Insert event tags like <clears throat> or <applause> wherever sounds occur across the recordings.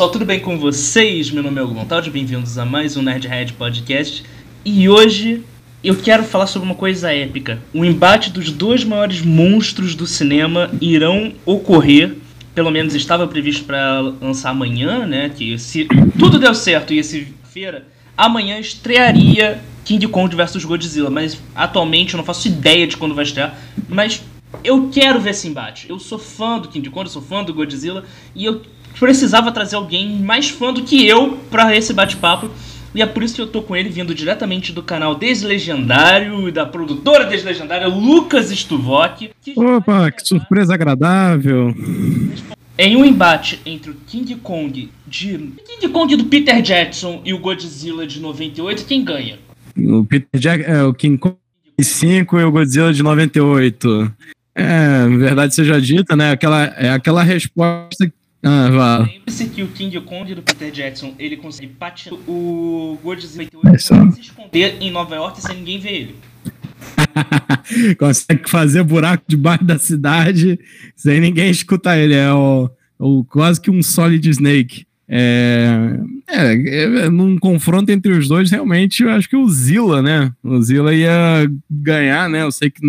Pessoal, tudo bem com vocês? Meu nome é Hugo Montaldi, bem-vindos a mais um Nerdhead Podcast. E hoje eu quero falar sobre uma coisa épica. O embate dos dois maiores monstros do cinema irão ocorrer. Pelo menos estava previsto para lançar amanhã, né? Que se tudo deu certo e esse feira, amanhã estrearia King Kong vs Godzilla. Mas atualmente eu não faço ideia de quando vai estrear. Mas eu quero ver esse embate. Eu sou fã do King Kong, eu sou fã do Godzilla. E eu precisava trazer alguém mais fã do que eu para esse bate-papo. E é por isso que eu tô com ele vindo diretamente do canal Deslegendário e da produtora Deslegendária, Lucas Stuvok. Que Opa, que surpresa agradável! Em um embate entre o King Kong de. King Kong do Peter Jackson e o Godzilla de 98, quem ganha? O Peter Jackson. É, o King Kong de 5 e o Godzilla de 98. É, verdade seja dita, né? Aquela, é aquela resposta ah, Lembre-se que o King Kong do Peter Jackson ele consegue patinar o Godzilla é se esconder em Nova York sem ninguém ver ele. <laughs> consegue fazer buraco debaixo da cidade sem ninguém escutar ele. É o, o quase que um Solid Snake. É, é, é, num confronto entre os dois, realmente, eu acho que o Zilla, né? O Zilla ia ganhar, né? Eu sei que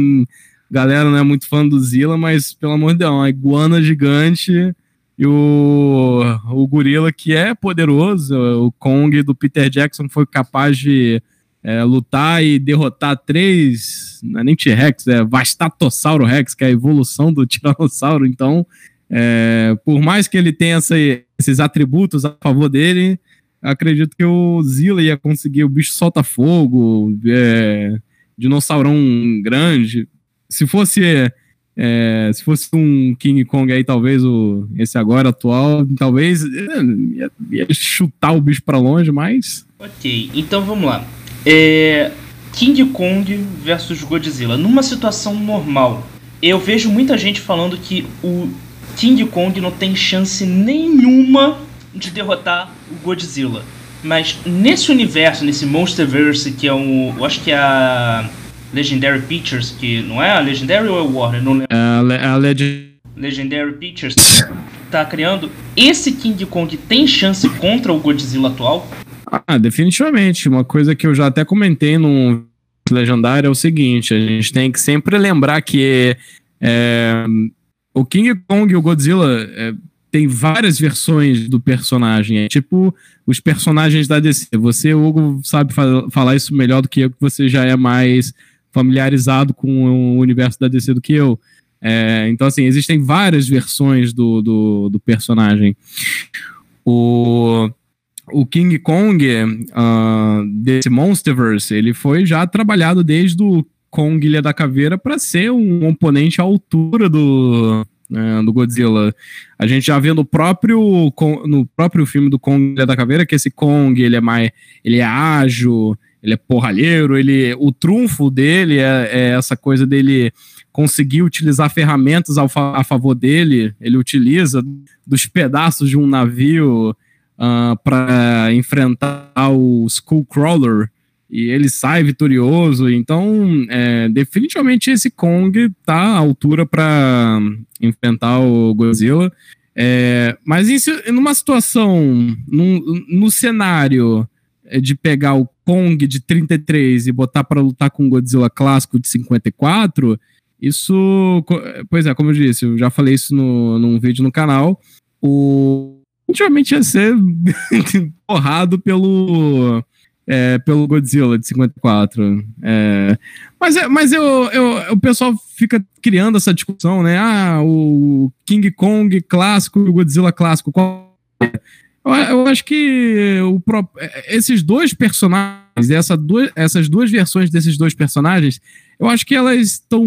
a galera não é muito fã do Zilla, mas pelo amor de Deus, uma iguana gigante e o, o gorila que é poderoso, o Kong do Peter Jackson foi capaz de é, lutar e derrotar três, não é nem T-Rex, é Vastatossauro Rex, que é a evolução do <laughs> Tiranossauro. Então, é, por mais que ele tenha essa, esses atributos a favor dele, acredito que o Zilla ia conseguir. O bicho solta fogo, é, dinossaurão grande. Se fosse é, se fosse um King Kong aí, talvez o, esse agora atual, talvez é, ia, ia chutar o bicho para longe, mas. Ok, então vamos lá. É, King Kong versus Godzilla. Numa situação normal, eu vejo muita gente falando que o King Kong não tem chance nenhuma de derrotar o Godzilla. Mas nesse universo, nesse Monsterverse, que é um. Eu acho que é a Legendary Pictures, que não é a Legendary ou é o Warner? Não lembro. É a, é a Leg Legendary Pictures tá criando. Esse King Kong tem chance contra o Godzilla atual? Ah, definitivamente. Uma coisa que eu já até comentei no Legendário é o seguinte: a gente tem que sempre lembrar que é, o King Kong e o Godzilla é, tem várias versões do personagem. É tipo os personagens da DC. Você, Hugo, sabe falar isso melhor do que eu, que você já é mais familiarizado com o universo da DC do que eu. É, então, assim, existem várias versões do, do, do personagem. O, o King Kong uh, desse Monsterverse, ele foi já trabalhado desde o Kong Ilha da Caveira para ser um oponente à altura do, uh, do Godzilla. A gente já vê no próprio, no próprio filme do Kong Ilha da Caveira que esse Kong ele é mais ele é ágil, ele é porralheiro, ele, o trunfo dele é, é essa coisa dele conseguir utilizar ferramentas fa a favor dele, ele utiliza dos pedaços de um navio uh, ah, para enfrentar o Skullcrawler e ele sai vitorioso. Então, é, definitivamente esse Kong tá à altura para enfrentar o Godzilla. É, mas isso, numa situação, num, no cenário de pegar o Kong de 33 e botar para lutar com o Godzilla clássico de 54, isso. Pois é, como eu disse, eu já falei isso no, num vídeo no canal. O. Ultimamente ia ser <laughs> porrado pelo. É, pelo Godzilla de 54. É, mas é, mas eu, eu, o pessoal fica criando essa discussão, né? Ah, o King Kong clássico e o Godzilla clássico. Qual é? Eu, eu acho que o, é, esses dois personagens, essa essas duas versões desses dois personagens, eu acho que elas estão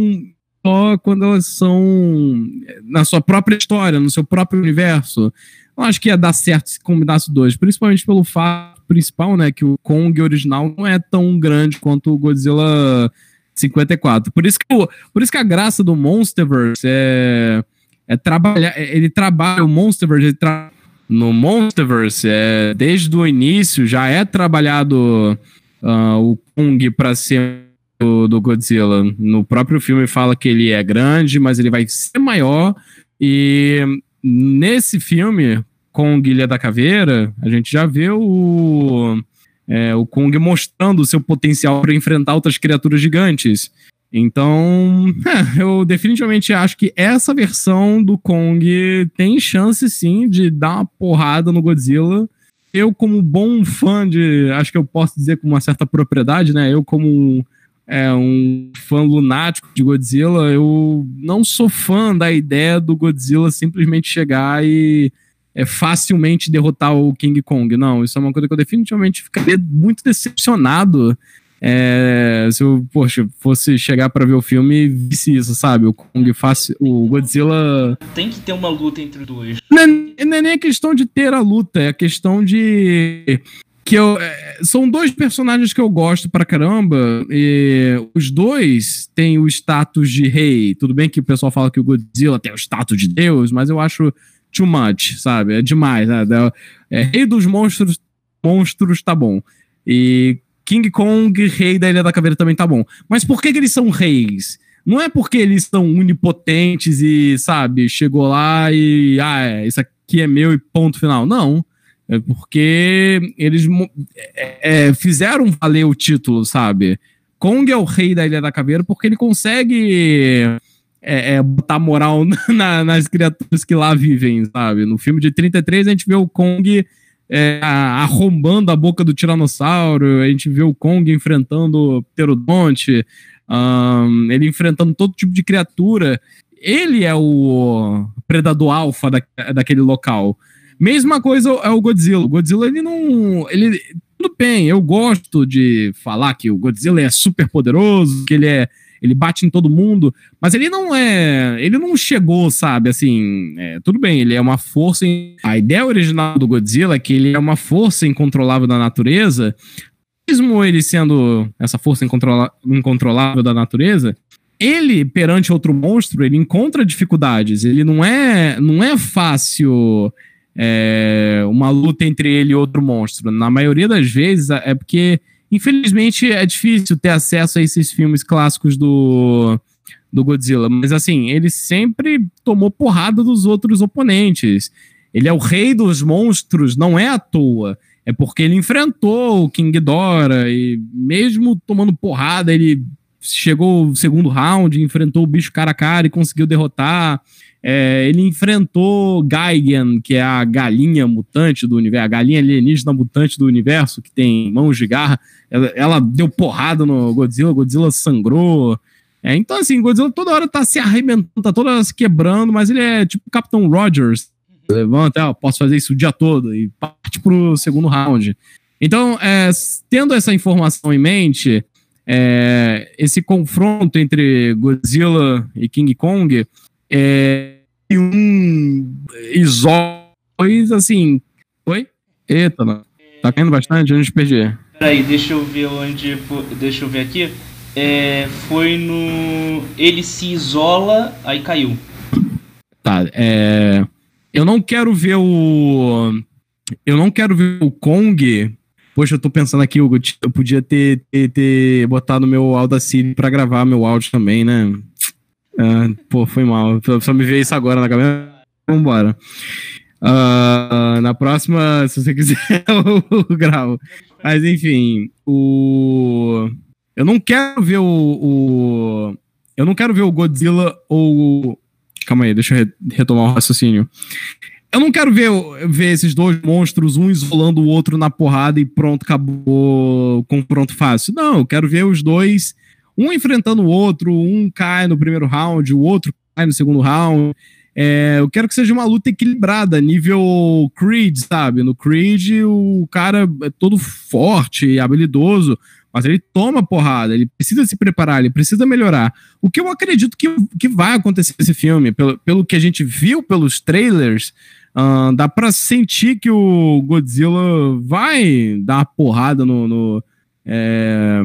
só quando elas são na sua própria história, no seu próprio universo. Eu acho que ia dar certo se combinasse dois, principalmente pelo fato principal, né, que o Kong original não é tão grande quanto o Godzilla 54. Por isso que, por isso que a graça do Monsterverse é, é trabalhar, ele trabalha o Monsterverse, ele trabalha no Monsterverse, é, desde o início já é trabalhado uh, o Kong para ser do, do, Godzilla. No próprio filme fala que ele é grande, mas ele vai ser maior. E nesse filme, Kong Ilha da Caveira, a gente já vê o, é, o Kong mostrando o seu potencial para enfrentar outras criaturas gigantes. Então, é, <laughs> eu definitivamente acho que essa versão do Kong tem chance sim de dar uma porrada no Godzilla. Eu, como bom fã de. Acho que eu posso dizer com uma certa propriedade, né? Eu, como é, um fã lunático de Godzilla, eu não sou fã da ideia do Godzilla simplesmente chegar e é, facilmente derrotar o King Kong. Não, isso é uma coisa que eu definitivamente ficaria muito decepcionado é, se eu, poxa, fosse chegar para ver o filme e visse isso, sabe? O Kong fácil, o Godzilla. Tem que ter uma luta entre os dois. Não é, não é nem a questão de ter a luta, é a questão de. Que eu, é, são dois personagens que eu gosto pra caramba. E os dois têm o status de rei. Tudo bem que o pessoal fala que o Godzilla tem o status de Deus, mas eu acho too much, sabe? É demais. Né? É, rei dos monstros, monstros tá bom. E King Kong, rei da Ilha da Caveira, também tá bom. Mas por que, que eles são reis? Não é porque eles são onipotentes e, sabe, chegou lá e, ah, é, isso aqui é meu e ponto final. Não. É porque eles é, é, fizeram valer o título, sabe? Kong é o rei da Ilha da Caveira porque ele consegue é, é, botar moral <laughs> na, nas criaturas que lá vivem, sabe? No filme de 33 a gente vê o Kong é, arrombando a boca do Tiranossauro, a gente vê o Kong enfrentando o Pterodonte, um, ele enfrentando todo tipo de criatura. Ele é o predador alfa da, daquele local. Mesma coisa é o Godzilla. O Godzilla, ele não. Ele, tudo bem, eu gosto de falar que o Godzilla é super poderoso, que ele é ele bate em todo mundo, mas ele não é. Ele não chegou, sabe? Assim, é, tudo bem, ele é uma força. A ideia original do Godzilla é que ele é uma força incontrolável da natureza. Mesmo ele sendo essa força incontrolável da natureza, ele, perante outro monstro, ele encontra dificuldades. Ele não é, não é fácil é, uma luta entre ele e outro monstro. Na maioria das vezes é porque Infelizmente é difícil ter acesso a esses filmes clássicos do, do Godzilla, mas assim, ele sempre tomou porrada dos outros oponentes. Ele é o rei dos monstros, não é à toa. É porque ele enfrentou o King Ghidorah e mesmo tomando porrada, ele chegou o segundo round, enfrentou o bicho cara a cara e conseguiu derrotar. É, ele enfrentou Gaigan, que é a galinha mutante do universo, a galinha alienígena mutante do universo, que tem mãos de garra. Ela, ela deu porrada no Godzilla, Godzilla sangrou. É, então, assim, Godzilla toda hora tá se arrebentando, tá toda hora se quebrando, mas ele é tipo o Capitão Rogers. Levanta, ó, posso fazer isso o dia todo e parte pro segundo round. Então, é, tendo essa informação em mente, é, esse confronto entre Godzilla e King Kong é, um isóis, assim. Oi? Eita, não. tá caindo bastante? Onde perdi? Peraí, deixa eu ver onde. Deixa eu ver aqui. É, foi no. Ele se isola, aí caiu. Tá, é. Eu não quero ver o. Eu não quero ver o Kong. Poxa, eu tô pensando aqui, Hugo, eu podia ter, ter, ter botado meu Audacity pra gravar meu áudio também, né? Uh, pô, foi mal. Só me veio isso agora na cabeça. Vambora. Uh, na próxima, se você quiser, <laughs> eu gravo. Mas enfim, o. Eu não quero ver o, o. Eu não quero ver o Godzilla ou. Calma aí, deixa eu retomar o raciocínio. Eu não quero ver, ver esses dois monstros, um isolando o outro na porrada e pronto, acabou o confronto fácil. Não, eu quero ver os dois um enfrentando o outro, um cai no primeiro round, o outro cai no segundo round. É, eu quero que seja uma luta equilibrada, nível Creed, sabe? No Creed, o cara é todo forte habilidoso, mas ele toma porrada, ele precisa se preparar, ele precisa melhorar. O que eu acredito que, que vai acontecer nesse filme, pelo, pelo que a gente viu pelos trailers, uh, dá pra sentir que o Godzilla vai dar uma porrada no, no é,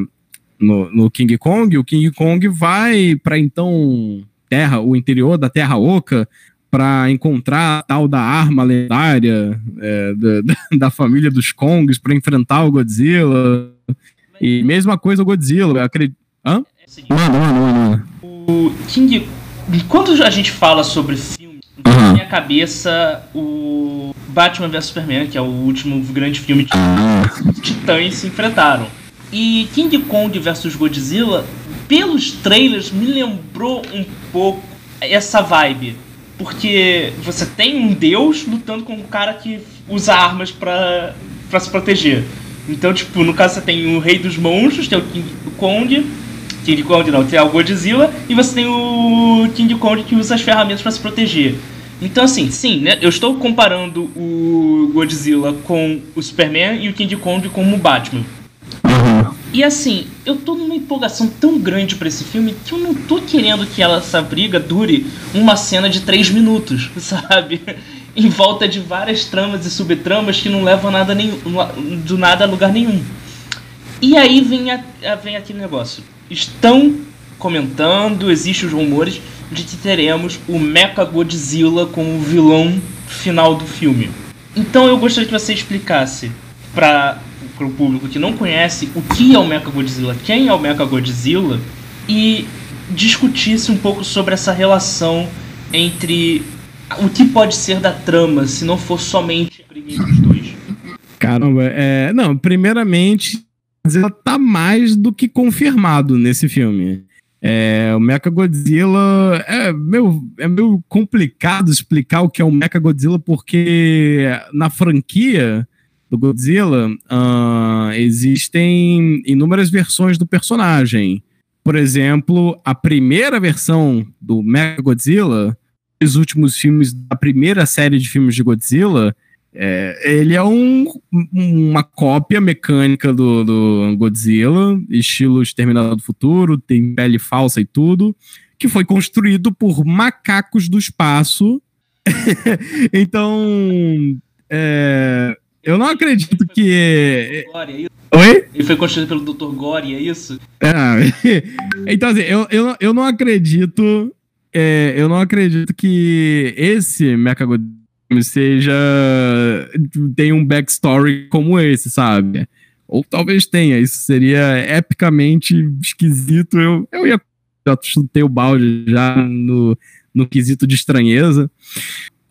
no, no King Kong, o King Kong vai para então terra, o interior da Terra Oca, para encontrar a tal da arma lendária é, da, da, família dos Kongs para enfrentar o Godzilla. E mesma coisa o Godzilla, acredito. Hã? Mano, mano, mano. O King. Quando a gente fala sobre filme, uhum. na minha cabeça o Batman vs Superman, que é o último grande filme de titãs se enfrentaram. E King Kong vs Godzilla, pelos trailers, me lembrou um pouco essa vibe. Porque você tem um deus lutando com um cara que usa armas para se proteger. Então, tipo, no caso você tem o Rei dos Monstros, é o King Kong. King Kong não, tem o Godzilla. E você tem o King Kong que usa as ferramentas para se proteger. Então, assim, sim, né? Eu estou comparando o Godzilla com o Superman e o King Kong com o Batman. Uhum. E assim, eu tô numa empolgação tão grande para esse filme que eu não tô querendo que ela, essa briga dure uma cena de três minutos, <laughs> sabe? em volta de várias tramas e subtramas que não levam nada nenhum, do nada a lugar nenhum. E aí vem, a, vem aquele negócio. Estão comentando, existem os rumores de que teremos o Mecha Godzilla como vilão final do filme. Então eu gostaria que você explicasse para o público que não conhece o que é o Mecha Godzilla, quem é o Mecha Godzilla e discutisse um pouco sobre essa relação entre o que pode ser da trama se não for somente a briga entre os dois? Caramba, é. Não, primeiramente, ela tá mais do que confirmado nesse filme. É, o Mecha Godzilla é meio, é meio complicado explicar o que é o Mecha Godzilla, porque na franquia do Godzilla uh, existem inúmeras versões do personagem. Por exemplo, a primeira versão do Mecha Godzilla os últimos filmes da primeira série de filmes de Godzilla, é, ele é um, uma cópia mecânica do, do Godzilla, estilo Exterminador do Futuro, tem pele falsa e tudo, que foi construído por macacos do espaço. <laughs> então, é, eu não acredito que. Oi? Ele foi construído pelo Dr. Gore, é isso? É, <laughs> então, assim, eu, eu, eu não acredito é, eu não acredito que esse Mechagodzilla seja. tenha um backstory como esse, sabe? Ou talvez tenha, isso seria epicamente esquisito. Eu, eu ia. Já chutei o balde já no, no quesito de estranheza.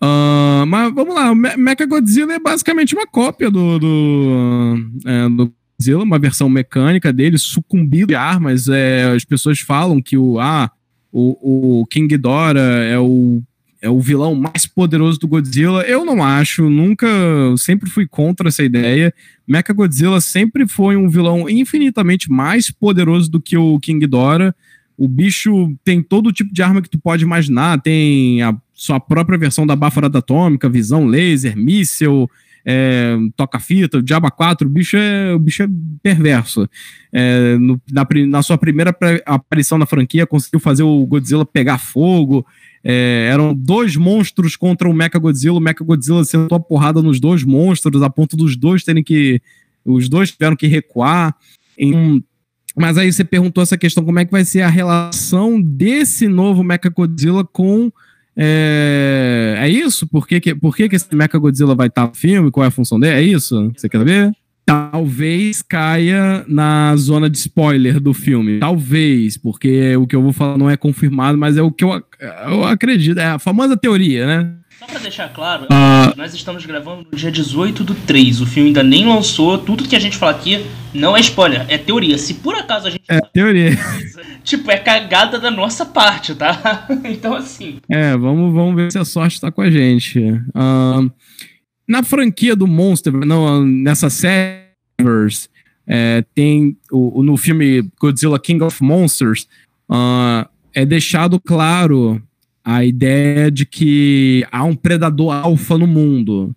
Uh, mas vamos lá, o Mechagodzilla é basicamente uma cópia do, do, é, do Godzilla, uma versão mecânica dele, sucumbido de armas. É, as pessoas falam que o. Ah, o, o King Ghidorah é o, é o vilão mais poderoso do Godzilla. Eu não acho, nunca, sempre fui contra essa ideia. Mecha Godzilla sempre foi um vilão infinitamente mais poderoso do que o King Ghidorah. O bicho tem todo tipo de arma que tu pode imaginar, tem a sua própria versão da baforada atômica, visão laser, míssel, é, toca-fita, Diaba 4, o bicho é, o bicho é perverso. É, no, na, na, sua primeira aparição na franquia, conseguiu fazer o Godzilla pegar fogo. É, eram dois monstros contra o Mecha Godzilla. O Mecha Godzilla sentou a porrada nos dois monstros, a ponto dos dois terem que. Os dois tiveram que recuar. Em, mas aí você perguntou essa questão: como é que vai ser a relação desse novo Mecha Godzilla com é, é isso? Por que, que, por que, que esse Mecha Godzilla vai estar no filme? Qual é a função dele? É isso? Você quer saber? Talvez caia na zona de spoiler do filme. Talvez, porque o que eu vou falar não é confirmado, mas é o que eu, eu acredito. É a famosa teoria, né? Só pra deixar claro, uh... nós estamos gravando no dia 18 do 3. O filme ainda nem lançou. Tudo que a gente fala aqui não é spoiler, é teoria. Se por acaso a gente. É teoria. tipo, é cagada da nossa parte, tá? <laughs> então, assim. É, vamos, vamos ver se a sorte tá com a gente. Uh, na franquia do Monster, não, nessa série, é, tem o, no filme Godzilla King of Monsters, uh, é deixado claro a ideia de que há um predador alfa no mundo.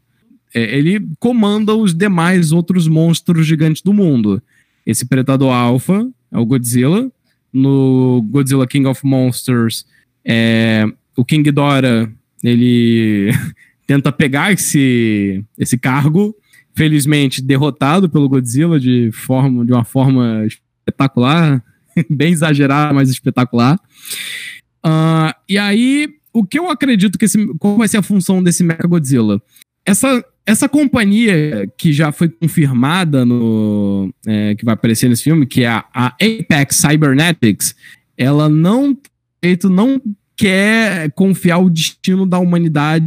É, ele comanda os demais outros monstros gigantes do mundo. Esse predador alfa é o Godzilla. No Godzilla King of Monsters, é, o King Ghidorah ele <laughs> tenta pegar esse, esse cargo. Felizmente derrotado pelo Godzilla de, forma, de uma forma espetacular, <laughs> bem exagerada, mas espetacular. Uh, e aí, o que eu acredito que esse, qual vai ser a função desse Mecha Godzilla? Essa, essa companhia que já foi confirmada no é, que vai aparecer nesse filme, que é a, a Apex Cybernetics, ela não não quer confiar o destino da humanidade,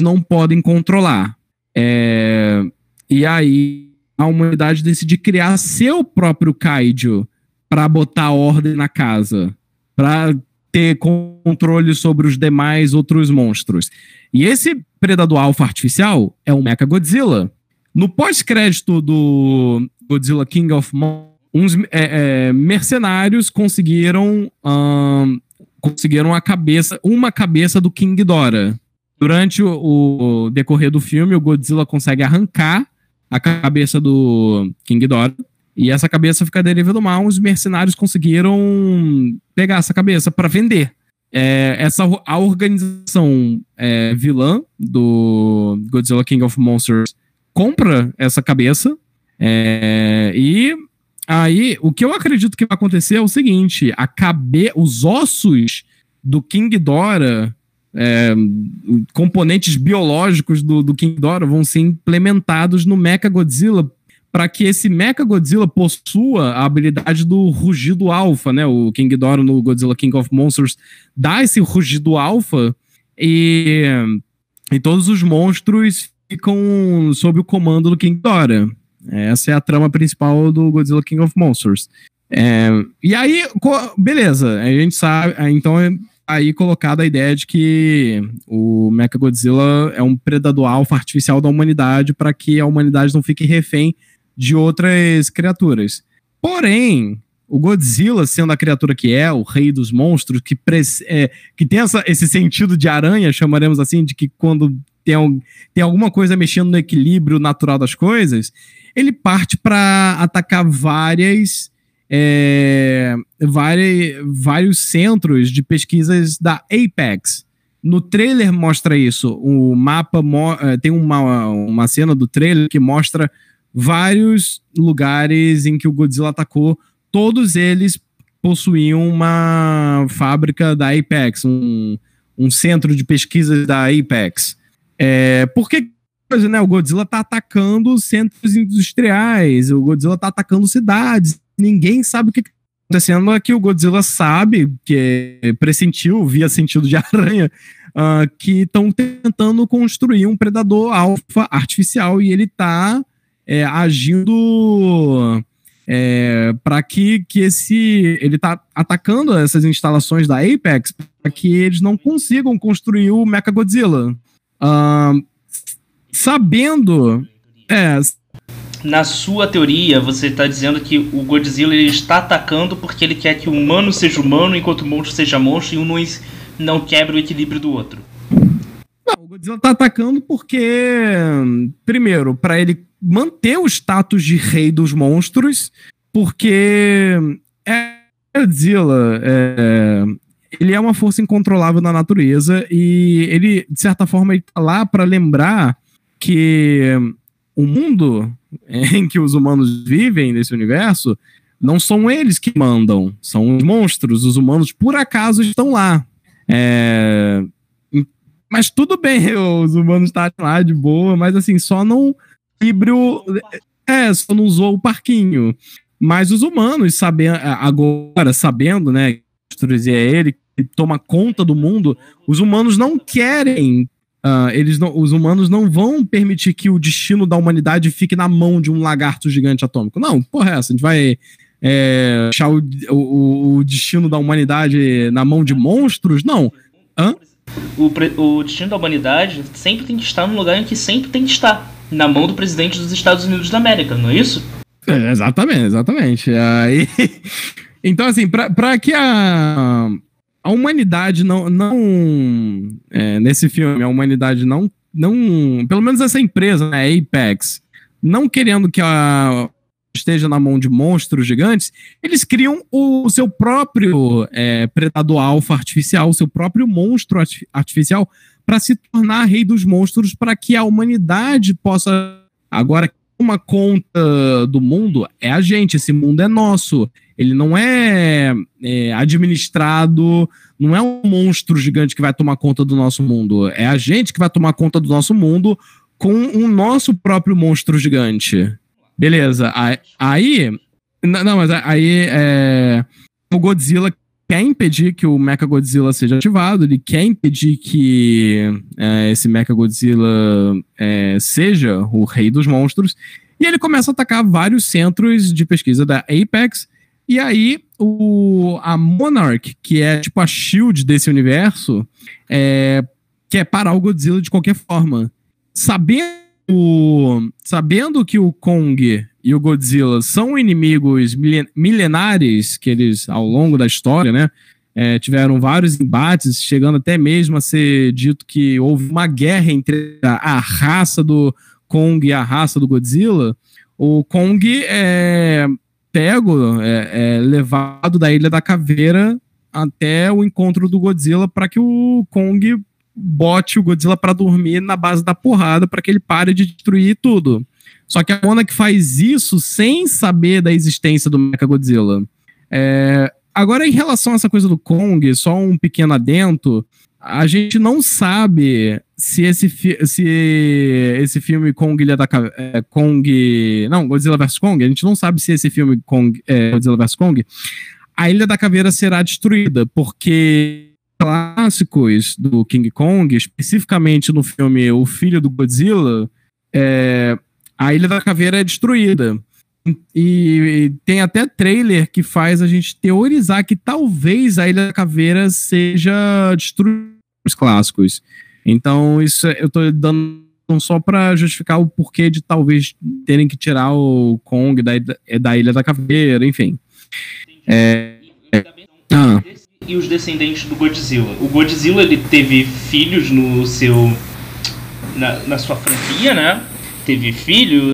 não podem controlar. É, e aí a humanidade decide criar seu próprio kaiju para botar ordem na casa, para ter controle sobre os demais outros monstros. E esse predador alfa artificial é o Mecha Godzilla. No pós-crédito do Godzilla King of Monsters, uns é, é, mercenários conseguiram um, conseguiram a cabeça, uma cabeça do King Ghidorah. Durante o, o, decorrer do filme, o Godzilla consegue arrancar a cabeça do King Ghidorah e essa cabeça fica deriva do mal. Os mercenários conseguiram pegar essa cabeça para vender. É, essa a organização é, vilã do Godzilla King of Monsters compra essa cabeça é, e Aí, o que eu acredito que vai acontecer é o seguinte: a cabe os ossos do King Dora, é, componentes biológicos do, do King Dora vão ser implementados no Mecha Godzilla para que esse Mecha Godzilla possua a habilidade do rugido alfa, né? O King Dora no Godzilla King of Monsters dá esse rugido alfa e, e todos os monstros ficam sob o comando do King Dora. Essa é a trama principal do Godzilla King of Monsters. É, e aí, beleza, a gente sabe, então é aí colocada a ideia de que o Mechagodzilla é um predador alfa artificial da humanidade para que a humanidade não fique refém de outras criaturas. Porém, o Godzilla, sendo a criatura que é, o rei dos monstros, que, é, que tem essa, esse sentido de aranha, chamaremos assim, de que quando tem, tem alguma coisa mexendo no equilíbrio natural das coisas, ele parte para atacar várias, é, várias, vários centros de pesquisas da Apex. No trailer mostra isso. O mapa é, tem uma, uma cena do trailer que mostra vários lugares em que o Godzilla atacou. Todos eles possuíam uma fábrica da Apex, um, um centro de pesquisas da Apex. É, por que né? O Godzilla tá atacando centros industriais, o Godzilla tá atacando cidades. Ninguém sabe o que tá acontecendo aqui. O Godzilla sabe, que pressentiu, via sentido de <laughs> aranha, uh, que estão tentando construir um predador alfa artificial e ele tá é, agindo é, para que, que esse. Ele tá atacando essas instalações da Apex para que eles não consigam construir o Mechagodzilla. Uh, sabendo. É. Na sua teoria, você está dizendo que o Godzilla ele está atacando porque ele quer que o humano seja humano enquanto o monstro seja monstro e um não, não quebre o equilíbrio do outro. Não, o Godzilla está atacando porque, primeiro, para ele manter o status de rei dos monstros, porque é Godzilla é, ele é uma força incontrolável na natureza e ele, de certa forma, ele tá lá para lembrar que o mundo <laughs> em que os humanos vivem nesse universo não são eles que mandam, são os monstros. Os humanos, por acaso, estão lá. É... Mas tudo bem, <laughs> os humanos estão lá de boa, mas assim, só não equilíbrio. É, só não usou o parquinho. Mas os humanos, sabendo, agora sabendo, né, que é ele que toma conta do mundo, os humanos não querem Uh, eles não, os humanos não vão permitir que o destino da humanidade fique na mão de um lagarto gigante atômico. Não, porra, é essa. A gente vai é, deixar o, o, o, destino da humanidade na mão de monstros? Não. Hã? O, o destino da humanidade sempre tem que estar no lugar em que sempre tem que estar na mão do presidente dos Estados Unidos da América, não é isso? É, exatamente, exatamente. Aí, <laughs> então, assim, para que a, a humanidade não. não é, nesse filme, a humanidade não. não pelo menos essa empresa, né, Apex, não querendo que a esteja na mão de monstros gigantes, eles criam o seu próprio é, predador alfa artificial, o seu próprio monstro artificial, para se tornar rei dos monstros, para que a humanidade possa. Agora, uma conta do mundo é a gente, esse mundo é nosso. Ele não é, é, administrado, não é um monstro gigante que vai tomar conta do nosso mundo. É a gente que vai tomar conta do nosso mundo com o nosso próprio monstro gigante. Beleza. Aí. Não, mas aí é, o Godzilla quer impedir que o Mechagodzilla seja ativado, ele quer impedir que é, esse Mechagodzilla é, seja o rei dos monstros, e ele começa a atacar vários centros de pesquisa da Apex, e aí o, a Monarch, que é tipo a shield desse universo, é, quer parar o Godzilla de qualquer forma. Sabendo, sabendo que o Kong e o Godzilla são inimigos milenares que eles, ao longo da história, né, é, tiveram vários embates, chegando até mesmo a ser dito que houve uma guerra entre a, a raça do Kong e a raça do Godzilla. O Kong é pego, é, é levado da Ilha da Caveira até o encontro do Godzilla para que o Kong bote o Godzilla para dormir na base da porrada para que ele pare de destruir tudo. Só que a Mona que faz isso sem saber da existência do Mechagodzilla. É, agora, em relação a essa coisa do Kong, só um pequeno adento, a gente não sabe se esse, se esse filme Kong Ilha da é, Kong. Não, Godzilla vs Kong, a gente não sabe se esse filme Kong, é, Godzilla vs Kong, a Ilha da Caveira será destruída, porque clássicos do King Kong, especificamente no filme O Filho do Godzilla, é, a Ilha da Caveira é destruída. E, e, tem até trailer que faz a gente teorizar que talvez a Ilha da Caveira seja destruída os clássicos. Então, isso é, eu tô dando só para justificar o porquê de talvez terem que tirar o Kong da, da Ilha da Caveira, enfim. É, é, ah. E os descendentes do Godzilla. O Godzilla ele teve filhos no seu. na, na sua franquia, né? Teve filhos,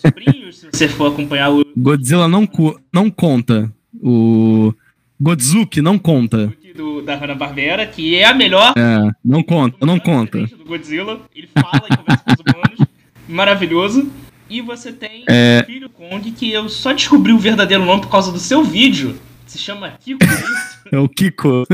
sobrinhos, se você for acompanhar o. Godzilla não, não conta. O. Godzuki não conta. Do, da Hanna-Barbera, que é a melhor. É, não conta, não conta. Do Godzilla, ele fala e conversa com os humanos. Maravilhoso. E você tem é... o filho Kong, que eu só descobri o verdadeiro nome por causa do seu vídeo. Se chama Kiko, é <laughs> isso? É o Kiko.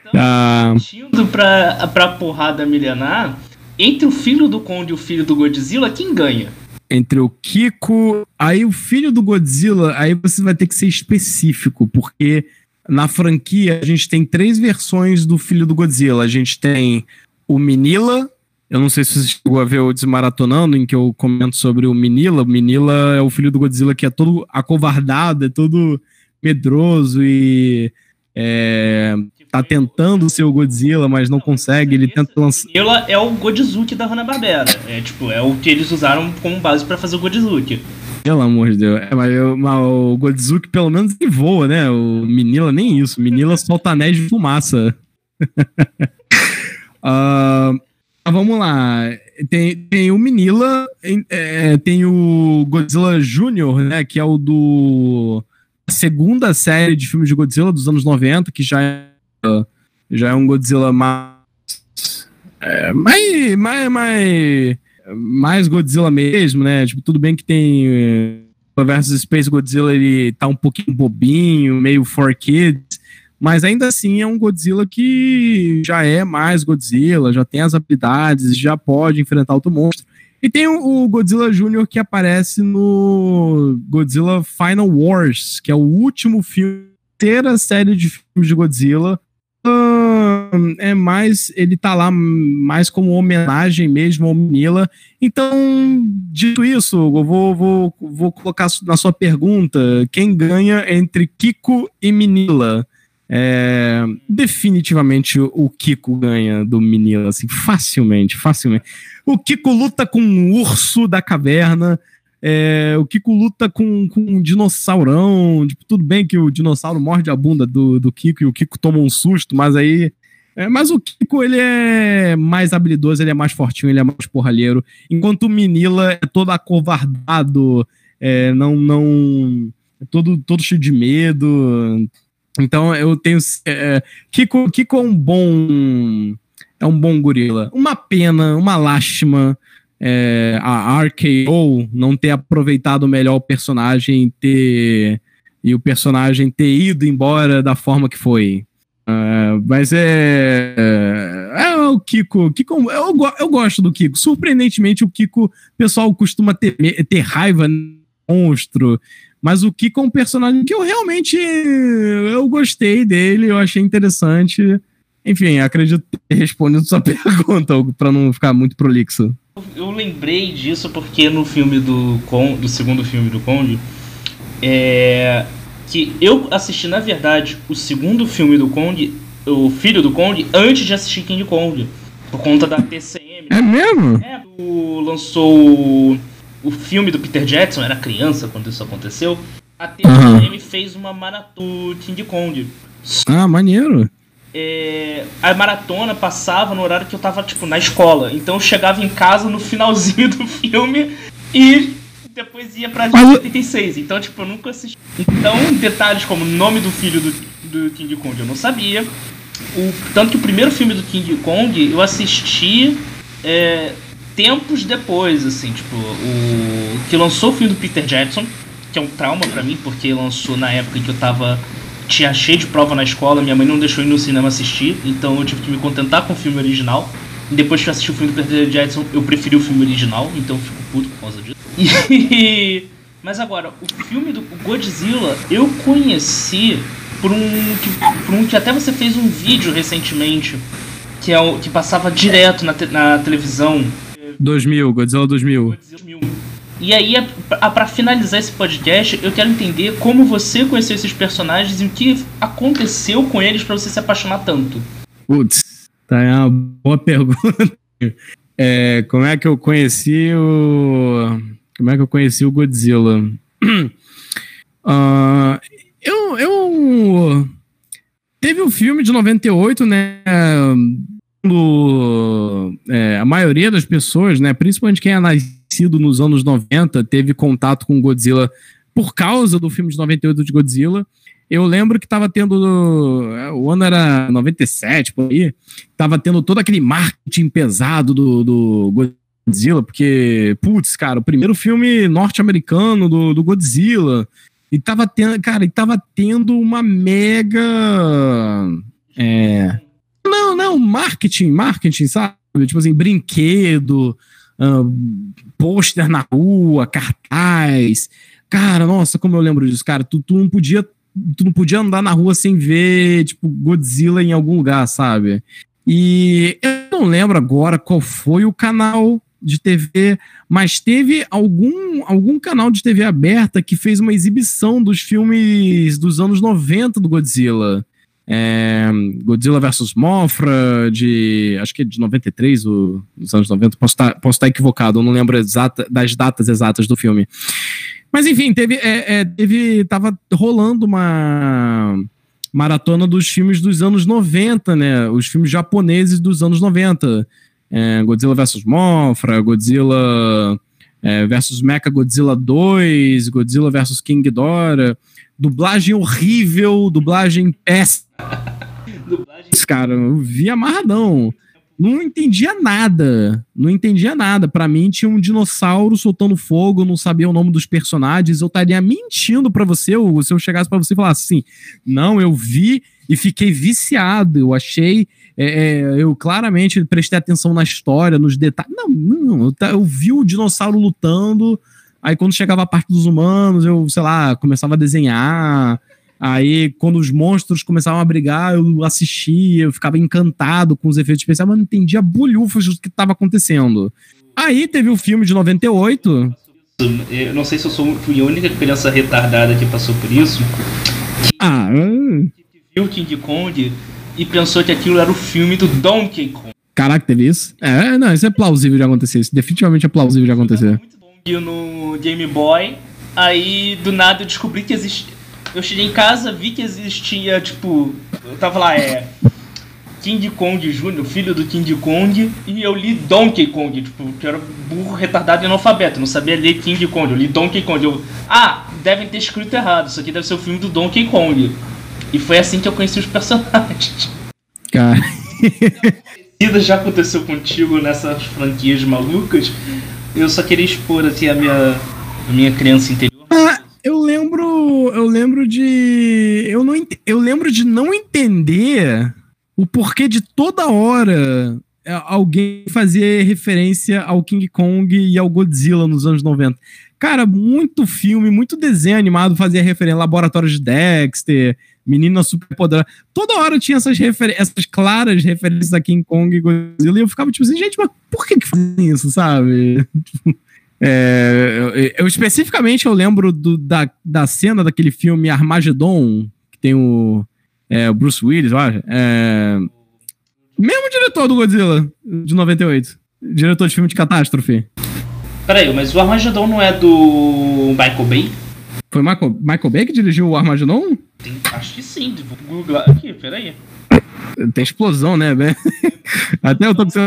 então, ah... indo pra, pra porrada milenar, entre o filho do Kong e o filho do Godzilla, quem ganha? Entre o Kiko. Aí o filho do Godzilla, aí você vai ter que ser específico, porque na franquia a gente tem três versões do filho do Godzilla. A gente tem o Minila. Eu não sei se você chegou a ver o Desmaratonando, em que eu comento sobre o Minila. O Minila é o filho do Godzilla que é todo acovardado, é todo medroso e é, tá tentando ser o Godzilla, mas não consegue, ele tenta lançar. Ela é o Godzizuki da Hanna-Barbera. É tipo, é o que eles usaram como base para fazer o Godzizuki. Pelo amor de Deus. É, mas, eu, mas, o Godzizuki pelo menos ele voa, né? O Minila nem isso. Minila <laughs> solta anéis de fumaça. <laughs> uh, vamos lá. Tem, tem o Minila, é, tem o Godzilla Jr., né? Que é o do segunda série de filmes de Godzilla dos anos 90, que já é já é um Godzilla mais. É, mais, mais, mais, mais Godzilla mesmo, né? Tipo, tudo bem que tem. Uh, versus Space Godzilla ele tá um pouquinho bobinho, meio for kids, mas ainda assim é um Godzilla que já é mais Godzilla, já tem as habilidades, já pode enfrentar outro monstro. E tem o Godzilla Jr. que aparece no Godzilla Final Wars, que é o último filme, terceira série de filmes de Godzilla, é mais. Ele tá lá mais como homenagem mesmo ao Minila. Então, dito isso, eu vou, vou, vou colocar na sua pergunta: quem ganha entre Kiko e Minila? É, definitivamente o Kiko ganha do Minila, assim, facilmente, facilmente. O Kiko luta com um urso da caverna. É, o Kiko luta com, com um dinossaurão. Tipo, tudo bem que o dinossauro morde a bunda do, do Kiko e o Kiko toma um susto, mas aí. É, mas o Kiko, ele é mais habilidoso, ele é mais fortinho, ele é mais porralheiro. Enquanto o Minila é todo acovardado, é, não. não é todo, todo cheio de medo. Então eu tenho. É, Kiko, Kiko é um bom. É um bom gorila. Uma pena, uma lástima é, a RKO não ter aproveitado melhor o personagem ter, e o personagem ter ido embora da forma que foi. Uh, mas é, é, é. o Kiko. Kiko eu, eu gosto do Kiko. Surpreendentemente, o Kiko, o pessoal costuma ter, ter raiva monstro, Mas o Kiko é um personagem que eu realmente eu gostei dele, eu achei interessante. Enfim, acredito ter respondido sua <laughs> pergunta, para não ficar muito prolixo. Eu lembrei disso porque no filme do Con, do segundo filme do Conde, é que eu assisti na verdade o segundo filme do Conde, o filho do Conde, antes de assistir King Kong, por conta da TCM. É mesmo? É, o, lançou o filme do Peter Jackson, era criança quando isso aconteceu. A TCM uhum. fez uma maratona King Kong. Ah, maneiro. É, a maratona passava no horário que eu tava, tipo, na escola. Então eu chegava em casa no finalzinho do filme e depois ia pra Mas... 86. Então, tipo, eu nunca assisti. Então, detalhes como o nome do filho do, do King Kong eu não sabia. O, tanto que o primeiro filme do King Kong eu assisti é, tempos depois, assim, tipo, o que lançou o filme do Peter Jackson, que é um trauma para mim, porque lançou na época em que eu tava tinha cheio de prova na escola, minha mãe não deixou ir no cinema assistir, então eu tive que me contentar com o filme original. Depois que eu assisti o filme do Peter Jackson, eu preferi o filme original, então eu fico puto por causa disso. <laughs> E... Mas agora, o filme do Godzilla eu conheci por um, que, por um que até você fez um vídeo recentemente, que é o que passava direto na, te, na televisão. 2000, Godzilla 2000. Godzilla 2000. E aí, para finalizar esse podcast, eu quero entender como você conheceu esses personagens e o que aconteceu com eles para você se apaixonar tanto. Putz, tá é uma boa <laughs> pergunta. É, como é que eu conheci o. Como é que eu conheci o Godzilla? Uh, <clears throat> eu, eu. Teve um filme de 98, né? Do, é, a maioria das pessoas, né? Principalmente quem é nascido nos anos 90, teve contato com Godzilla por causa do filme de 98 de Godzilla. Eu lembro que tava tendo. O ano era 97, por aí. Tava tendo todo aquele marketing pesado do, do Godzilla, porque, putz, cara, o primeiro filme norte-americano do, do Godzilla. E tava tendo, cara, e tava tendo uma mega. É, não, não, marketing, marketing, sabe? Tipo assim, brinquedo, uh, pôster na rua, cartaz. Cara, nossa, como eu lembro disso, cara. Tu, tu não podia. Tu não podia andar na rua sem ver, tipo, Godzilla em algum lugar, sabe? E eu não lembro agora qual foi o canal de TV, mas teve algum, algum canal de TV aberta que fez uma exibição dos filmes dos anos 90 do Godzilla. É, Godzilla vs Mothra, de. acho que é de 93, o, dos anos 90. Posso estar, posso estar equivocado, eu não lembro exata, das datas exatas do filme. Mas enfim, teve. É, é, teve tava rolando uma maratona dos filmes dos anos 90, né? Os filmes japoneses dos anos 90 é, Godzilla vs Mothra, Godzilla é, versus Mecha Godzilla 2, Godzilla vs King Ghidorah, dublagem horrível, dublagem péssima. <laughs> dublagem... Cara, eu vi amarradão. Não entendia nada. Não entendia nada. Para mim tinha um dinossauro soltando fogo, não sabia o nome dos personagens. Eu estaria mentindo para você, se eu chegasse para você e falasse assim: "Não, eu vi e fiquei viciado. Eu achei é, é, eu claramente prestei atenção na história, nos detalhes. Não, não, eu, eu vi o dinossauro lutando. Aí quando chegava a parte dos humanos, eu, sei lá, começava a desenhar. Aí, quando os monstros começavam a brigar, eu assistia, eu ficava encantado com os efeitos especiais, mas não entendia bolhufas do que estava acontecendo. Aí teve o filme de 98. Eu não sei se eu sou, fui a única criança retardada que passou por isso. Que, ah, que viu King Kong e pensou que aquilo era o filme do Donkey Kong. Caraca, teve isso? É, não, isso é plausível de acontecer. Isso definitivamente é plausível de acontecer. Muito bom no Game Boy. Aí, do nada, eu descobri que existia. Eu cheguei em casa, vi que existia, tipo. Eu tava lá, é. King Kong Jr., filho do King Kong, e eu li Donkey Kong, tipo, que era burro, retardado e analfabeto, não sabia ler King Kong, eu li Donkey Kong. Eu, ah, devem ter escrito errado, isso aqui deve ser o filme do Donkey Kong. E foi assim que eu conheci os personagens. Cara. Isso já aconteceu contigo nessas franquias malucas. Eu só queria expor assim a minha, a minha criança interior. Ah, eu lembro. Eu lembro de. Eu, não, eu lembro de não entender o porquê de toda hora alguém fazer referência ao King Kong e ao Godzilla nos anos 90. Cara, muito filme, muito desenho animado fazia referência. Laboratório de Dexter, Menina Superpoderosa. Toda hora tinha essas, essas claras referências a King Kong e Godzilla. E eu ficava tipo assim, gente, mas por que que fazem isso, sabe? <laughs> É, eu, eu, especificamente eu lembro do, da, da cena daquele filme Armageddon, que tem o, é, o Bruce Willis, eu acho. É, mesmo diretor do Godzilla, de 98. Diretor de filme de catástrofe. Peraí, mas o Armageddon não é do Michael Bay? Foi Michael, Michael Bay que dirigiu o Armageddon? Tem, acho que sim, vou googlar aqui, peraí. Tem explosão, né? <laughs> Até eu tô seu...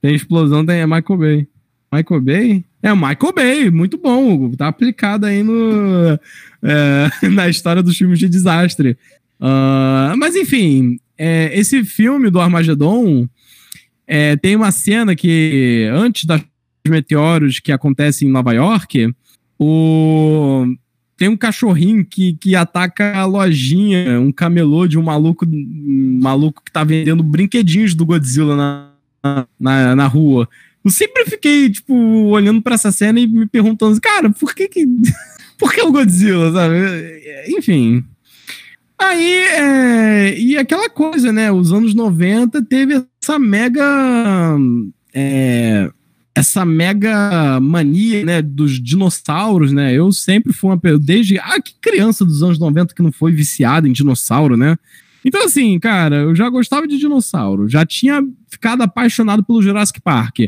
Tem explosão, tem é Michael Bay. Michael Bay? É, o Michael Bay, muito bom. Tá aplicado aí no, é, <laughs> na história dos filmes de desastre. Uh, mas enfim, é, esse filme do Armagedon é, tem uma cena que, antes dos meteoros que acontecem em Nova York, o, tem um cachorrinho que, que ataca a lojinha, um camelô de um maluco, um maluco que tá vendendo brinquedinhos do Godzilla na, na, na rua. Eu sempre fiquei, tipo, olhando para essa cena e me perguntando, cara, por que que. <laughs> por que o Godzilla, sabe? Enfim. Aí, é, e aquela coisa, né? Os anos 90 teve essa mega. É, essa mega mania, né, dos dinossauros, né? Eu sempre fui uma desde ah, que criança dos anos 90 que não foi viciada em dinossauro, né? Então assim, cara, eu já gostava de dinossauro, já tinha ficado apaixonado pelo Jurassic Park.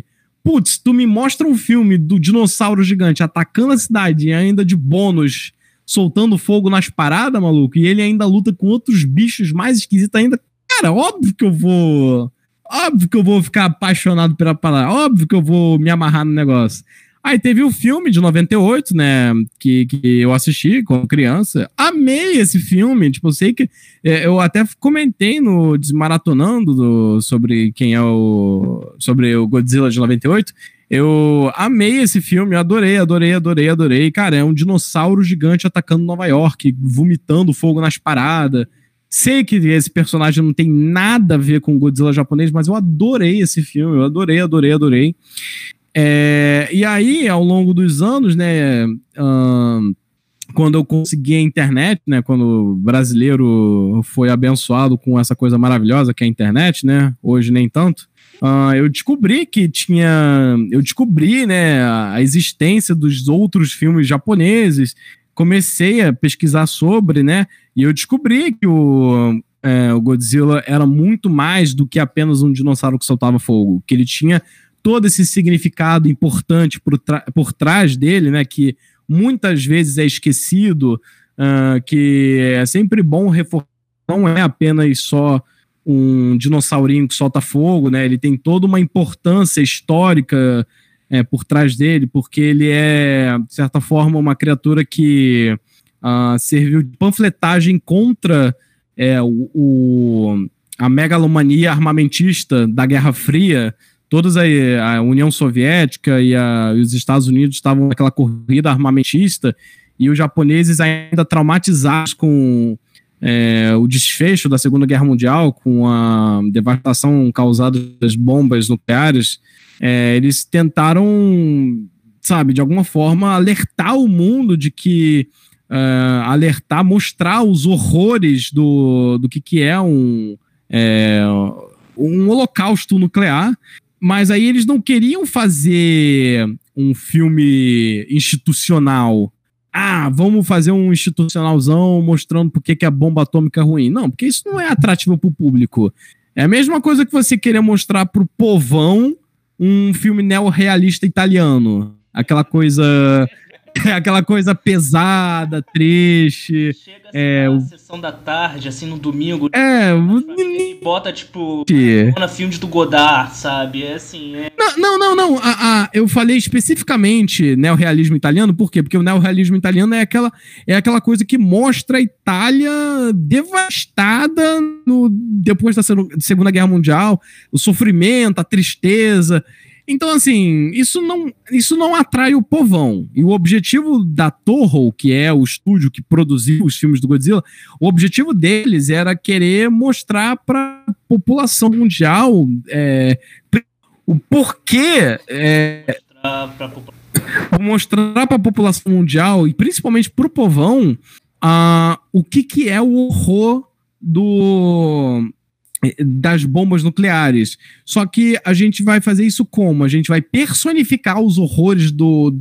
Putz, tu me mostra um filme do dinossauro gigante atacando a cidade e ainda de bônus soltando fogo nas paradas, maluco, e ele ainda luta com outros bichos mais esquisitos ainda. Cara, óbvio que eu vou. Óbvio que eu vou ficar apaixonado pela parada. Óbvio que eu vou me amarrar no negócio. Aí teve o filme de 98, né? Que, que eu assisti quando criança. Amei esse filme. Tipo, eu sei que. É, eu até comentei no Desmaratonando do, sobre quem é o. Sobre o Godzilla de 98. Eu amei esse filme, adorei, adorei, adorei, adorei. Cara, é um dinossauro gigante atacando Nova York, vomitando fogo nas paradas. Sei que esse personagem não tem nada a ver com Godzilla japonês, mas eu adorei esse filme, eu adorei, adorei, adorei. É, e aí, ao longo dos anos, né, quando eu consegui a internet, né, quando o brasileiro foi abençoado com essa coisa maravilhosa que é a internet, né, hoje nem tanto, uh, eu descobri que tinha, eu descobri, né, a existência dos outros filmes japoneses, comecei a pesquisar sobre, né, e eu descobri que o, é, o Godzilla era muito mais do que apenas um dinossauro que soltava fogo, que ele tinha todo esse significado importante por, por trás dele, né? Que muitas vezes é esquecido, uh, que é sempre bom reforçar, não é apenas só um dinossaurinho que solta fogo, né? Ele tem toda uma importância histórica é, por trás dele, porque ele é, de certa forma, uma criatura que uh, serviu de panfletagem contra é, o, o, a megalomania armamentista da Guerra Fria, todas a, a União Soviética e, a, os Estados Unidos estavam naquela corrida armamentista e os japoneses ainda traumatizados com é, o desfecho da Segunda Guerra Mundial, com a devastação causada das bombas nucleares, é, eles tentaram, sabe, de alguma forma alertar o mundo de que Uh, alertar, mostrar os horrores do, do que, que é um, é, um holocausto nuclear mas aí eles não queriam fazer um filme institucional. Ah, vamos fazer um institucionalzão mostrando por que a bomba atômica é ruim. Não, porque isso não é atrativo para o público. É a mesma coisa que você querer mostrar pro povão um filme neorrealista italiano. Aquela coisa é <laughs> aquela coisa pesada, triste. Chega assim, é, na o... sessão da tarde, assim, no domingo. É. E bota, tipo, na filmes do Godard, sabe? É assim. É... Não, não, não. não. Ah, ah, eu falei especificamente neorrealismo italiano, por quê? Porque o neorrealismo italiano é aquela, é aquela coisa que mostra a Itália devastada no, depois da Segunda Guerra Mundial, o sofrimento, a tristeza. Então, assim, isso não, isso não atrai o povão. E o objetivo da Toho, que é o estúdio que produziu os filmes do Godzilla, o objetivo deles era querer mostrar para a população mundial é, o porquê. É, mostrar para a população mundial e principalmente para o povão uh, o que, que é o horror do das bombas nucleares. Só que a gente vai fazer isso como? A gente vai personificar os horrores do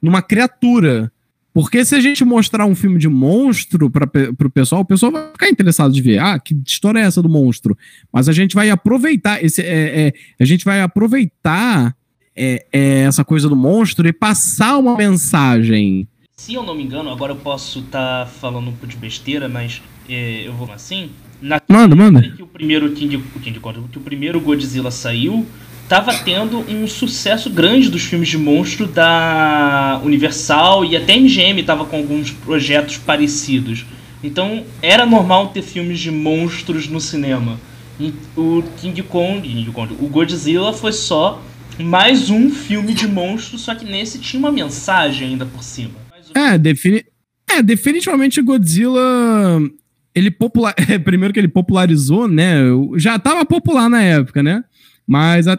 numa criatura. Porque se a gente mostrar um filme de monstro para o pessoal, o pessoal vai ficar interessado de ver. Ah, que história é essa do monstro? Mas a gente vai aproveitar esse, é, é, a gente vai aproveitar é, é essa coisa do monstro e passar uma mensagem. Se eu não me engano, agora eu posso estar tá falando um pouco de besteira, mas é, eu vou assim. Na manda, manda. Que o primeiro King, King Kong, que o primeiro Godzilla saiu, tava tendo um sucesso grande dos filmes de monstro da Universal e até MGM tava com alguns projetos parecidos. Então era normal ter filmes de monstros no cinema. O King Kong, King Kong, o Godzilla foi só mais um filme de monstro, só que nesse tinha uma mensagem ainda por cima. É, defini é definitivamente Godzilla ele popular, <laughs> primeiro que ele popularizou, né? Já estava popular na época, né? Mas a,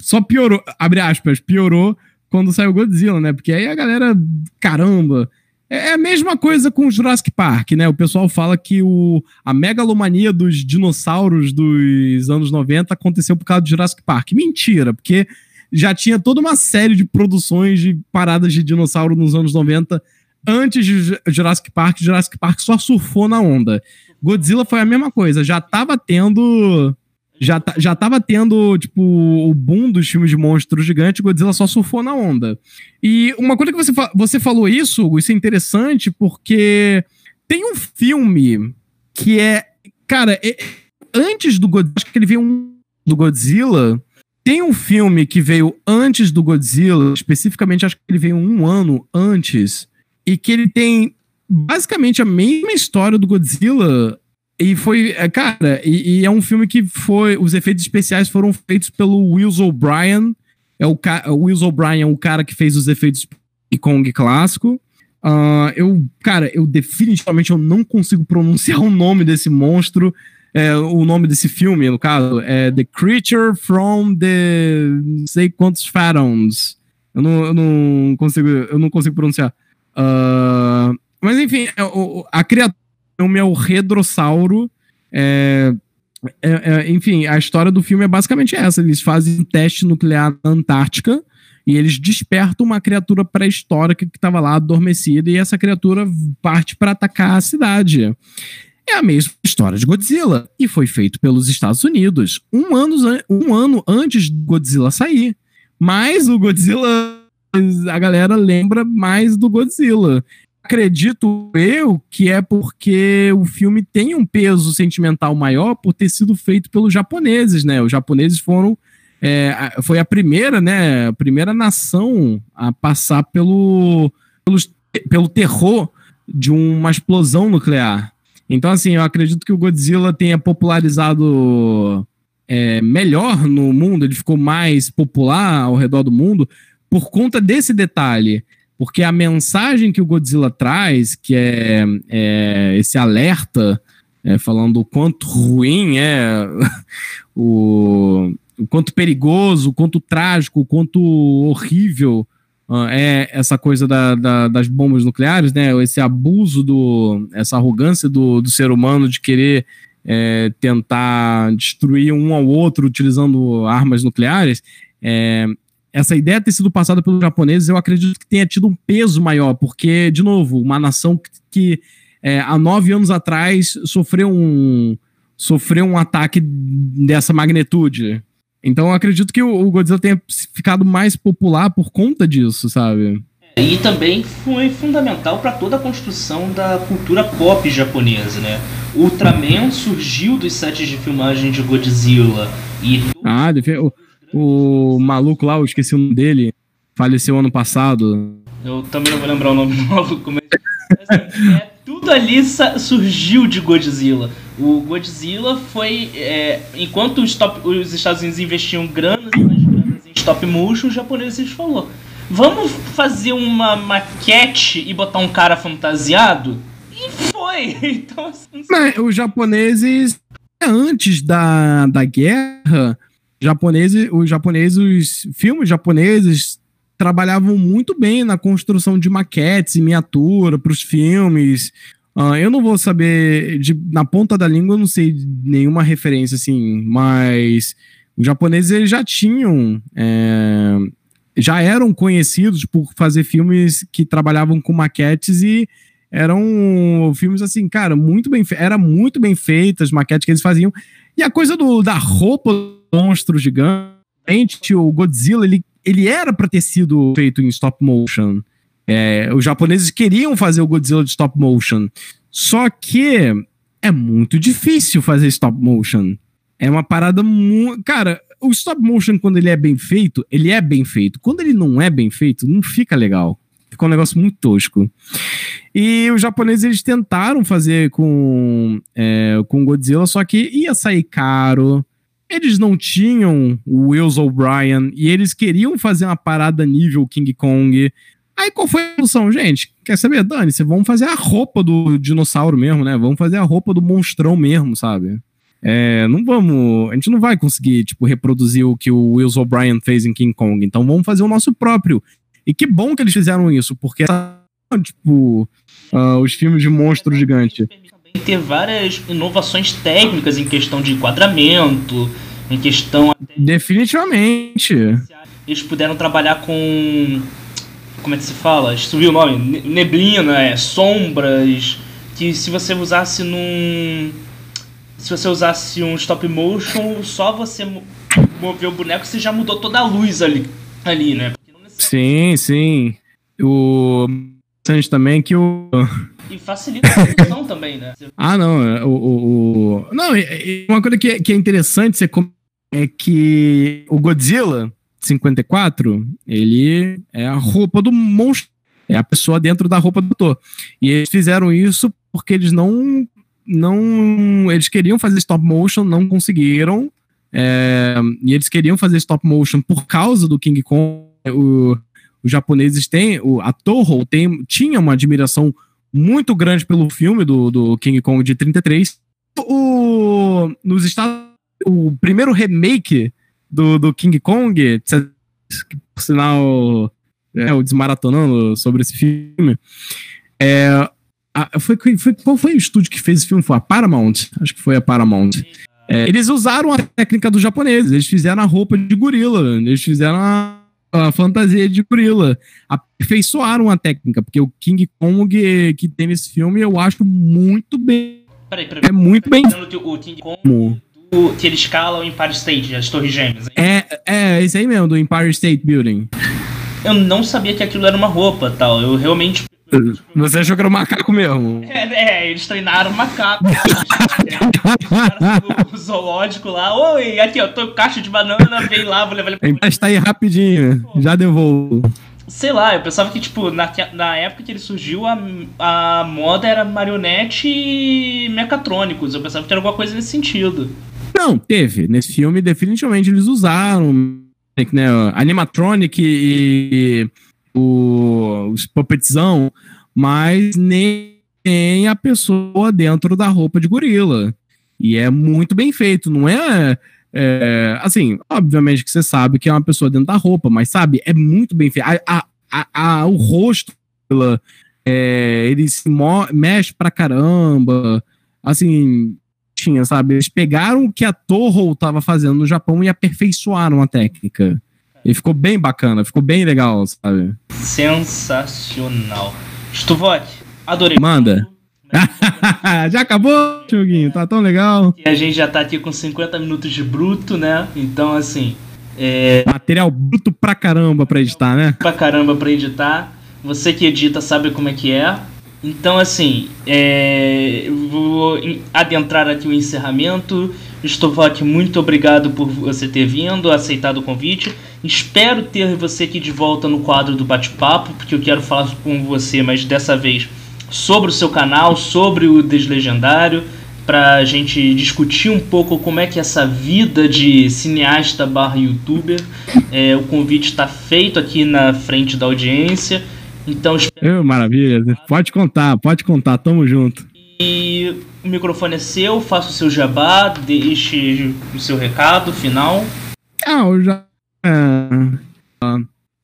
só piorou, abre aspas, piorou quando saiu Godzilla, né? Porque aí a galera, caramba. É, é a mesma coisa com Jurassic Park, né? O pessoal fala que o, a megalomania dos dinossauros dos anos 90 aconteceu por causa do Jurassic Park. Mentira, porque já tinha toda uma série de produções de paradas de dinossauro nos anos 90 antes de Jurassic Park, Jurassic Park só surfou na onda. Godzilla foi a mesma coisa, já tava tendo. Já, já tava tendo, tipo, o boom dos filmes de monstros gigantes, Godzilla só surfou na onda. E uma coisa que você, você falou isso, isso é interessante, porque tem um filme que é. Cara, é, antes do Godzilla, acho que ele veio um, do Godzilla. Tem um filme que veio antes do Godzilla, especificamente acho que ele veio um ano antes, e que ele tem basicamente a mesma história do Godzilla. E foi, é, cara, e, e, é um filme que foi. Os efeitos especiais foram feitos pelo Wills O'Brien. É o, o Wills O'Brien é o cara que fez os efeitos de Kong clássico. Uh, eu, cara, eu definitivamente eu não consigo pronunciar <laughs> o nome desse monstro. É, o nome desse filme, no caso, é The Creature from the. não sei quantos Pharaons. Eu não, eu não consigo. Eu não consigo pronunciar. Uh, mas enfim, é, a criatura é o redrossauro. É, é, é, enfim, a história do filme é basicamente essa: eles fazem um teste nuclear na Antártica e eles despertam uma criatura pré-histórica que estava lá adormecida e essa criatura parte para atacar a cidade. É a mesma história de Godzilla e foi feito pelos Estados Unidos um ano, um ano antes do Godzilla sair. Mas o Godzilla a galera lembra mais do Godzilla. Acredito eu que é porque o filme tem um peso sentimental maior por ter sido feito pelos japoneses, né? Os japoneses foram. É, foi a primeira, né? A primeira nação a passar pelo, pelo, pelo terror de uma explosão nuclear. Então, assim, eu acredito que o Godzilla tenha popularizado é, melhor no mundo, ele ficou mais popular ao redor do mundo, por conta desse detalhe. Porque a mensagem que o Godzilla traz, que é, é esse alerta, é, falando o quanto ruim é <laughs> o, o quanto perigoso, o quanto trágico, o quanto horrível uh, é essa coisa da, da, das bombas nucleares, né? Esse abuso, do, essa arrogância do, do ser humano de querer é, tentar destruir um ao outro utilizando armas nucleares. É, essa ideia ter sido passada pelos japoneses, eu acredito que tenha tido um peso maior, porque, de novo, uma nação que, que é, há nove anos atrás sofreu um, sofreu um ataque dessa magnitude. Então eu acredito que o, o Godzilla tenha ficado mais popular por conta disso, sabe? E também foi fundamental para toda a construção da cultura pop japonesa, né? Ultraman surgiu dos sets de filmagem de Godzilla e ah, o, maluco lá, eu esqueci o nome dele, faleceu ano passado. Eu também não vou lembrar o nome do <laughs> maluco, mas. É, tudo ali surgiu de Godzilla. O Godzilla foi. É, enquanto os, top, os Estados Unidos investiam granas e mais granas em stop motion, os japoneses falou: vamos fazer uma maquete e botar um cara fantasiado? E foi! <laughs> Então, assim, Mas, os japoneses, antes da, da guerra, japoneses, os japoneses, os filmes japoneses trabalhavam muito bem na construção de maquetes e miniatura para os filmes. Uh, eu não vou saber, de, na ponta da língua, eu não sei nenhuma referência assim, mas os japoneses já tinham. É, já eram conhecidos por fazer filmes que trabalhavam com maquetes e eram filmes assim, cara, muito bem era muito bem feitas, as maquetes que eles faziam. E a coisa do, da roupa do monstro gigante, o Godzilla, ele, ele era para ter sido feito em stop motion. É, os japoneses queriam fazer o Godzilla de stop motion. Só que é muito difícil fazer stop motion. É uma parada muito. Cara, o stop motion, quando ele é bem feito, ele é bem feito. Quando ele não é bem feito, não fica legal. Fica um negócio muito tosco. E os japoneses eles tentaram fazer com, é, com Godzilla, só que ia sair caro. Eles não tinham o Wills O'Brien e eles queriam fazer uma parada nível King Kong. Aí qual foi a solução, gente? Quer saber, Dani? Vão fazer a roupa do dinossauro mesmo, né? Vamos fazer a roupa do monstrão mesmo, sabe? É, não vamos. A gente não vai conseguir, tipo, reproduzir o que o Wills O'Brien fez em King Kong. Então vamos fazer o nosso próprio. E que bom que eles fizeram isso, porque, tipo, uh, os filmes de monstro gigante. Também ter várias inovações técnicas em questão de enquadramento, em questão. Definitivamente. Eles puderam trabalhar com como é que se fala? Subiu o nome? Neblina, é, sombras. Que se você usasse num. Se você usasse um stop motion, só você mover o boneco, você já mudou toda a luz ali, ali né? Sim, sim. O interessante também que o. E facilita a produção também, né? <laughs> Ah, não. É, o, o, o... Não, uma coisa que é, que é interessante você é que o Godzilla 54, ele é a roupa do monstro. É a pessoa dentro da roupa do ator. E eles fizeram isso porque eles não. não eles queriam fazer stop motion, não conseguiram. É, e eles queriam fazer stop motion por causa do King Kong. O, os japoneses têm. O, a Toho tem, tinha uma admiração muito grande pelo filme do, do King Kong de 33. O, nos Estados o primeiro remake do, do King Kong, por sinal é, o desmaratonando sobre esse filme. É, a, foi, foi, qual foi o estúdio que fez esse filme? Foi a Paramount? Acho que foi a Paramount. É, eles usaram a técnica dos japoneses, eles fizeram a roupa de gorila, eles fizeram a, a fantasia de gorila, aperfeiçoaram a técnica, porque o King Kong que tem nesse filme eu acho muito bem. Peraí, peraí, é muito bem. O King Kong do, que ele escala o Empire State, as Torres Gêmeas. É, é, esse aí mesmo, do Empire State Building. Eu não sabia que aquilo era uma roupa tal. Eu realmente. Você achou que era um macaco mesmo? É, é eles treinaram macaco. <laughs> o zoológico lá. Oi, aqui ó, tô caixa de banana, vem lá, vou levar ele pra. Está aí rapidinho, já devolvo. Sei lá, eu pensava que, tipo, na, na época que ele surgiu, a, a moda era marionete e mecatrônicos. Eu pensava que era alguma coisa nesse sentido. Não, teve. Nesse filme, definitivamente, eles usaram né, animatronic e o, os puppetzão, mas nem a pessoa dentro da roupa de gorila. E é muito bem feito, não é, é, assim, obviamente que você sabe que é uma pessoa dentro da roupa, mas sabe, é muito bem feito. A, a, a, o rosto, é, ele se mexe pra caramba, assim, tinha, sabe? Eles pegaram o que a Toho estava fazendo no Japão e aperfeiçoaram a técnica. E ficou bem bacana, ficou bem legal, sabe? Sensacional. Stuvok, adorei. Manda. <laughs> já acabou, joguinho? Tá tão legal. E a gente já tá aqui com 50 minutos de bruto, né? Então, assim. É... Material bruto pra caramba pra editar, né? Pra caramba pra editar. Você que edita sabe como é que é. Então, assim, é, vou adentrar aqui o encerramento. Estovak, muito obrigado por você ter vindo, aceitado o convite. Espero ter você aqui de volta no quadro do bate-papo, porque eu quero falar com você, mas dessa vez sobre o seu canal, sobre o Deslegendário, para a gente discutir um pouco como é que é essa vida de cineasta barra youtuber. É, o convite está feito aqui na frente da audiência. Então, espero... Maravilha, pode contar, pode contar, tamo junto. E o microfone é seu, faça o seu jabá, deixe o seu recado final. Ah, eu já. É,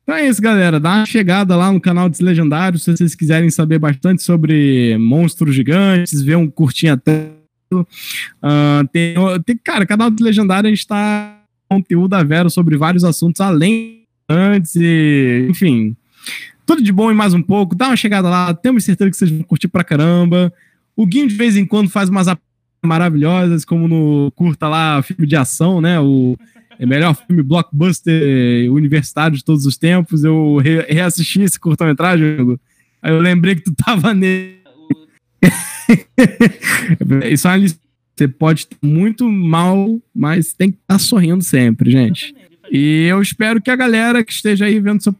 Então é isso, galera. Dá uma chegada lá no canal dos Legendários se vocês quiserem saber bastante sobre monstros gigantes, ver um curtinho até. Uh, tem, tem, cara, canal dos Legendários a gente tá conteúdo a Vero sobre vários assuntos além antes e, enfim, tudo de bom e mais um pouco. Dá uma chegada lá, temos certeza que vocês vão curtir pra caramba. O Guinho de vez em quando faz umas maravilhosas, como no curta lá, filme de ação, né? O é melhor filme blockbuster universitário de todos os tempos. Eu re reassisti esse curta-metragem, aí eu lembrei que tu <laughs> tava nele. <laughs> Isso é uma lição. Você pode estar muito mal, mas tem que estar sorrindo sempre, gente. E eu espero que a galera que esteja aí vendo seu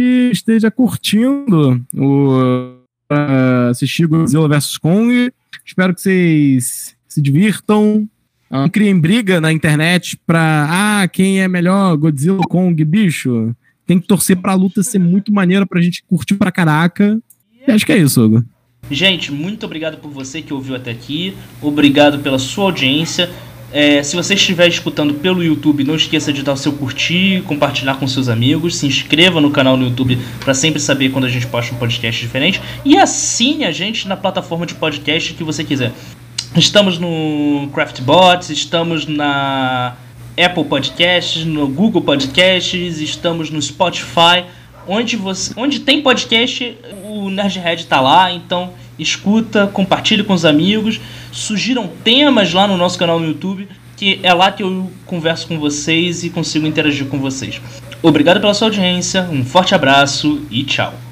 esteja curtindo o uh, assistir Godzilla vs Kong. Espero que vocês se divirtam, não criem briga na internet pra ah, quem é melhor, Godzilla ou Kong, bicho. Tem que torcer pra luta ser muito maneira pra gente curtir pra caraca. E acho que é isso, Hugo. Gente, muito obrigado por você que ouviu até aqui. Obrigado pela sua audiência. É, se você estiver escutando pelo YouTube, não esqueça de dar o seu curtir, compartilhar com seus amigos, se inscreva no canal no YouTube para sempre saber quando a gente posta um podcast diferente e assine a gente na plataforma de podcast que você quiser. Estamos no Craftbots, estamos na Apple Podcasts, no Google Podcasts, estamos no Spotify. Onde, você, onde tem podcast, o Nerdhead está lá, então escuta, compartilhe com os amigos, sugiram temas lá no nosso canal no YouTube, que é lá que eu converso com vocês e consigo interagir com vocês. Obrigado pela sua audiência, um forte abraço e tchau.